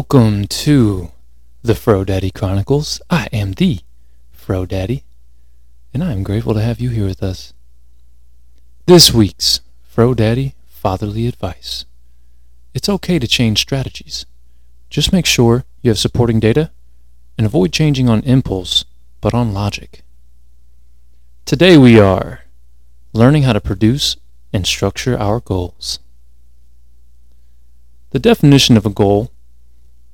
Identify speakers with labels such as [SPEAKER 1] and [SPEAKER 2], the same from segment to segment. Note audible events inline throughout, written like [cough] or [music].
[SPEAKER 1] Welcome to the Fro Daddy Chronicles. I am the Fro Daddy, and I am grateful to have you here with us. This week's Fro Daddy Fatherly Advice. It's okay to change strategies. Just make sure you have supporting data and avoid changing on impulse, but on logic. Today we are learning how to produce and structure our goals. The definition of a goal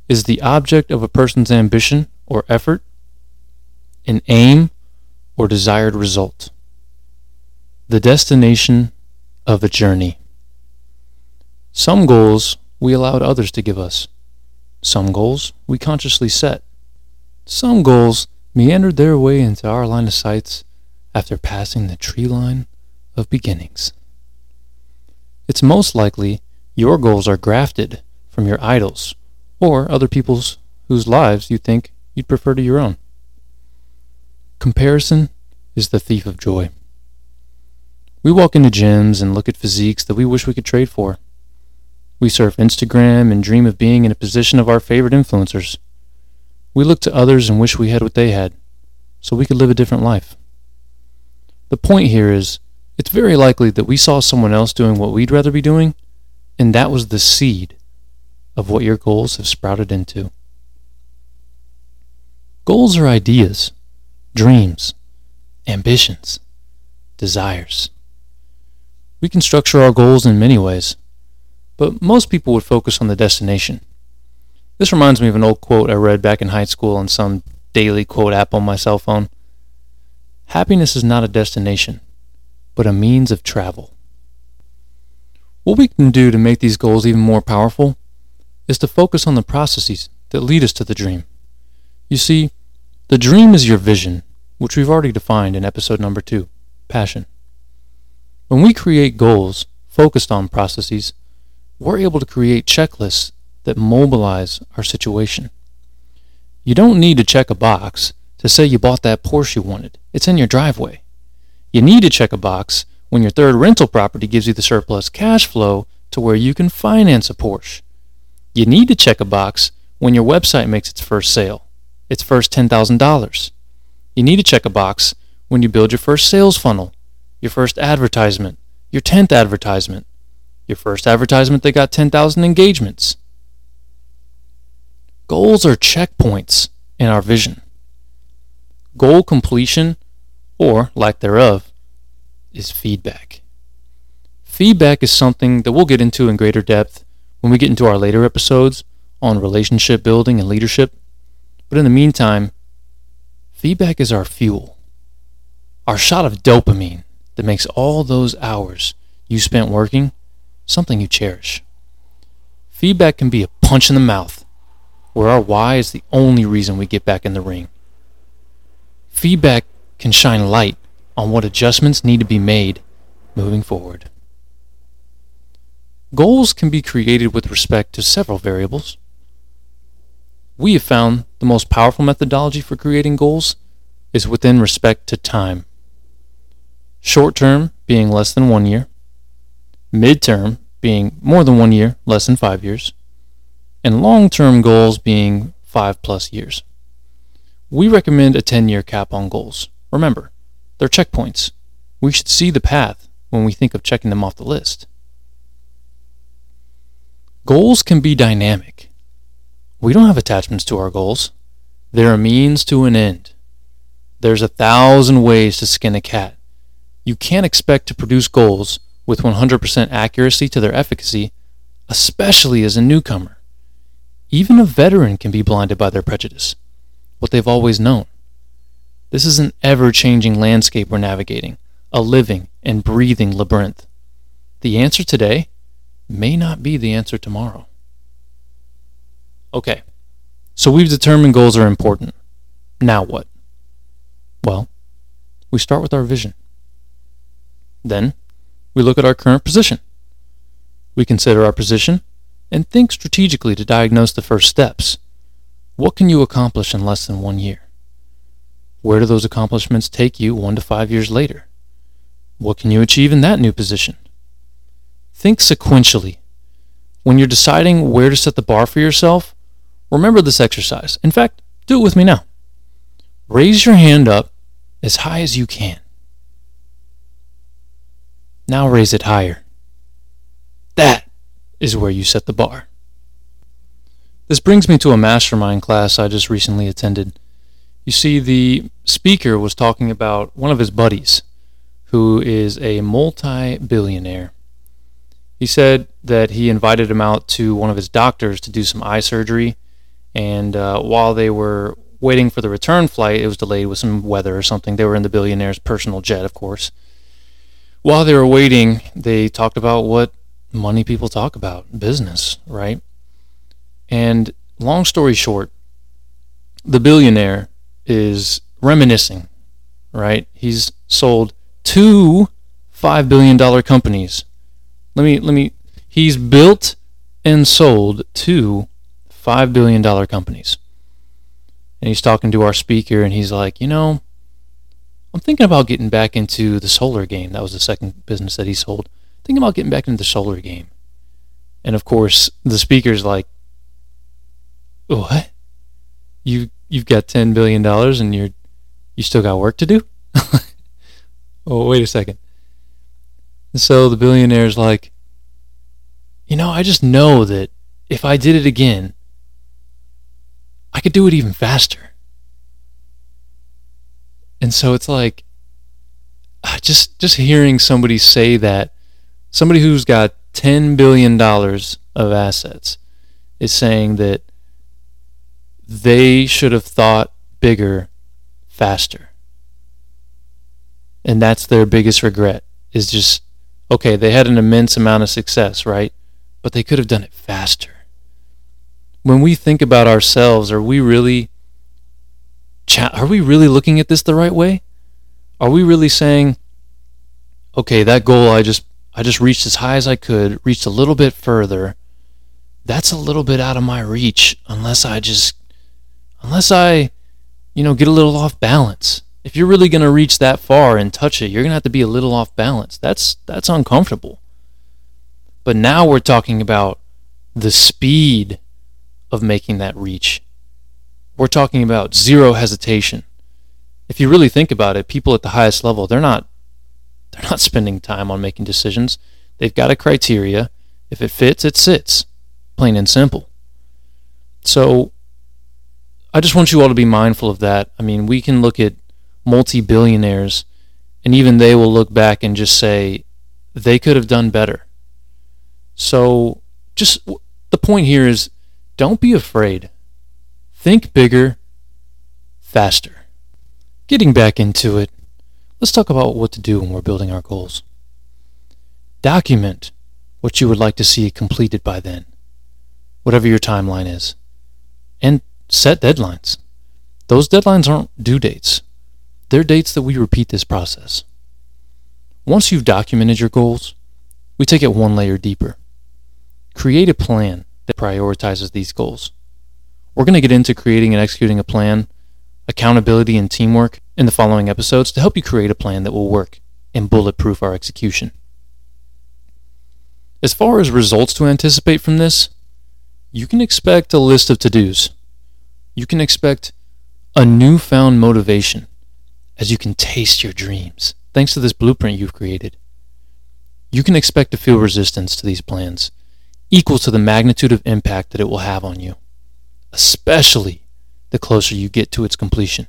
[SPEAKER 1] is the object of a person's ambition or effort, an aim or desired result, the destination of a journey. Some goals we allowed others to give us. Some goals we consciously set. Some goals meandered their way into our line of sights after passing the tree line of beginnings. It's most likely your goals are grafted from your idols or other people's whose lives you think you'd prefer to your own. Comparison is the thief of joy. We walk into gyms and look at physiques that we wish we could trade for. We surf Instagram and dream of being in a position of our favorite influencers. We look to others and wish we had what they had, so we could live a different life. The point here is, it's very likely that we saw someone else doing what we'd rather be doing, and that was the seed of what your goals have sprouted into. Goals are ideas, dreams, ambitions, desires. We can structure our goals in many ways, but most people would focus on the destination. This reminds me of an old quote I read back in high school on some daily quote app on my cell phone. Happiness is not a destination, but a means of travel. What we can do to make these goals even more powerful is to focus on the processes that lead us to the dream. You see, the dream is your vision, which we've already defined in episode number two passion. When we create goals focused on processes, we're able to create checklists that mobilize our situation. You don't need to check a box to say you bought that Porsche you wanted. It's in your driveway. You need to check a box when your third rental property gives you the surplus cash flow to where you can finance a Porsche. You need to check a box when your website makes its first sale, its first $10,000. You need to check a box when you build your first sales funnel, your first advertisement, your 10th advertisement, your first advertisement that got 10,000 engagements. Goals are checkpoints in our vision. Goal completion, or lack thereof, is feedback. Feedback is something that we'll get into in greater depth when we get into our later episodes on relationship building and leadership. But in the meantime, feedback is our fuel, our shot of dopamine that makes all those hours you spent working something you cherish. Feedback can be a punch in the mouth, where our why is the only reason we get back in the ring. Feedback can shine light on what adjustments need to be made moving forward. Goals can be created with respect to several variables. We have found the most powerful methodology for creating goals is within respect to time. Short term being less than one year, midterm being more than one year, less than five years, and long term goals being five plus years. We recommend a 10 year cap on goals. Remember, they're checkpoints. We should see the path when we think of checking them off the list. Goals can be dynamic. We don't have attachments to our goals. They're a means to an end. There's a thousand ways to skin a cat. You can't expect to produce goals with 100% accuracy to their efficacy, especially as a newcomer. Even a veteran can be blinded by their prejudice, what they've always known. This is an ever changing landscape we're navigating, a living and breathing labyrinth. The answer today may not be the answer tomorrow. Okay, so we've determined goals are important. Now what? Well, we start with our vision. Then, we look at our current position. We consider our position and think strategically to diagnose the first steps. What can you accomplish in less than one year? Where do those accomplishments take you one to five years later? What can you achieve in that new position? Think sequentially. When you're deciding where to set the bar for yourself, remember this exercise. In fact, do it with me now. Raise your hand up as high as you can. Now raise it higher. That is where you set the bar. This brings me to a mastermind class I just recently attended. You see, the speaker was talking about one of his buddies who is a multi billionaire. He said that he invited him out to one of his doctors to do some eye surgery, and uh, while they were waiting for the return flight, it was delayed with some weather or something. They were in the billionaire's personal jet, of course. While they were waiting, they talked about what money people talk about business, right? And long story short, the billionaire is reminiscing, right? He's sold two $5 billion companies. Let me, let me, he's built and sold two $5 billion companies. And he's talking to our speaker and he's like, you know, I'm thinking about getting back into the solar game. That was the second business that he sold. Thinking about getting back into the solar game. And of course, the speaker's like, "What? You you've got ten billion dollars and you're you still got work to do?" [laughs] oh, wait a second. And so the billionaire's like, "You know, I just know that if I did it again, I could do it even faster." And so it's like uh, just just hearing somebody say that somebody who's got $10 billion of assets is saying that they should have thought bigger faster. And that's their biggest regret is just, okay, they had an immense amount of success, right? But they could have done it faster. When we think about ourselves, are we really are we really looking at this the right way? Are we really saying, okay, that goal I just I just reached as high as I could, reached a little bit further. That's a little bit out of my reach unless I just, unless I, you know, get a little off balance. If you're really going to reach that far and touch it, you're going to have to be a little off balance. That's, that's uncomfortable. But now we're talking about the speed of making that reach. We're talking about zero hesitation. If you really think about it, people at the highest level, they're not they're not spending time on making decisions. They've got a criteria. If it fits, it sits. Plain and simple. So I just want you all to be mindful of that. I mean, we can look at multi billionaires, and even they will look back and just say they could have done better. So just the point here is don't be afraid. Think bigger, faster. Getting back into it, Let's talk about what to do when we're building our goals. Document what you would like to see completed by then, whatever your timeline is, and set deadlines. Those deadlines aren't due dates, they're dates that we repeat this process. Once you've documented your goals, we take it one layer deeper. Create a plan that prioritizes these goals. We're going to get into creating and executing a plan accountability, and teamwork in the following episodes to help you create a plan that will work and bulletproof our execution. As far as results to anticipate from this, you can expect a list of to dos. You can expect a newfound motivation as you can taste your dreams thanks to this blueprint you've created. You can expect to feel resistance to these plans, equal to the magnitude of impact that it will have on you, especially the closer you get to its completion.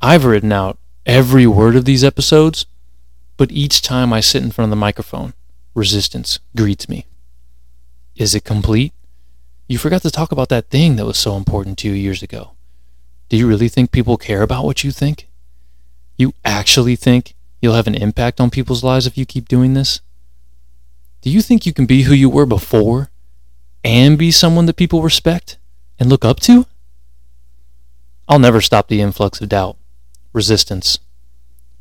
[SPEAKER 1] I've written out every word of these episodes, but each time I sit in front of the microphone, resistance greets me. Is it complete? You forgot to talk about that thing that was so important to you years ago. Do you really think people care about what you think? You actually think you'll have an impact on people's lives if you keep doing this? Do you think you can be who you were before and be someone that people respect? and look up to? I'll never stop the influx of doubt, resistance,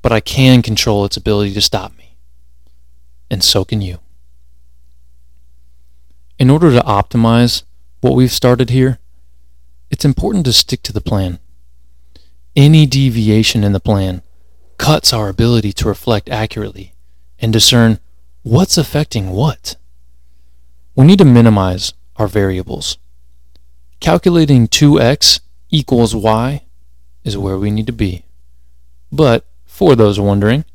[SPEAKER 1] but I can control its ability to stop me. And so can you. In order to optimize what we've started here, it's important to stick to the plan. Any deviation in the plan cuts our ability to reflect accurately and discern what's affecting what. We need to minimize our variables calculating 2x equals y is where we need to be. But for those wondering,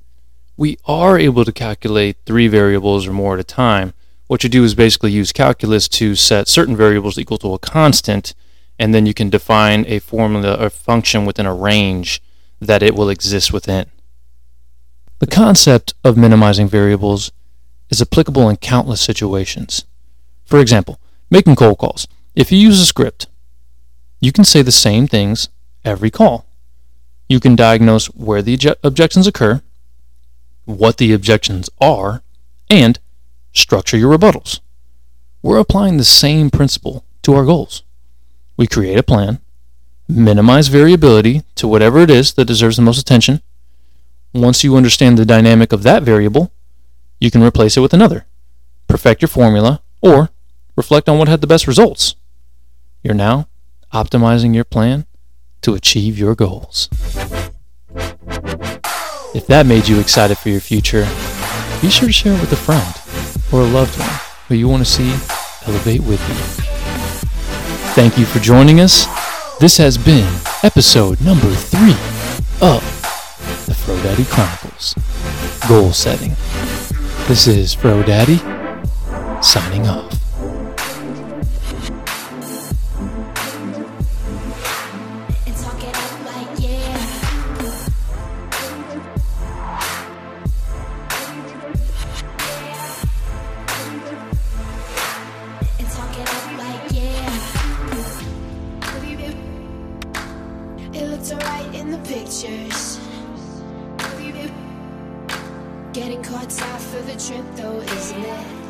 [SPEAKER 1] we are able to calculate three variables or more at a time. What you do is basically use calculus to set certain variables equal to a constant, and then you can define a formula or function within a range that it will exist within. The concept of minimizing variables is applicable in countless situations. For example, making cold calls. If you use a script, you can say the same things every call. You can diagnose where the objections occur, what the objections are, and structure your rebuttals. We're applying the same principle to our goals. We create a plan, minimize variability to whatever it is that deserves the most attention. Once you understand the dynamic of that variable, you can replace it with another, perfect your formula, or reflect on what had the best results. You're now optimizing your plan to achieve your goals. If that made you excited for your future, be sure to share it with a friend or a loved one who you want to see elevate with you. Thank you for joining us. This has been episode number three of the Fro Daddy Chronicles Goal Setting. This is Fro Daddy signing off.
[SPEAKER 2] Getting caught out for the trip though, isn't it?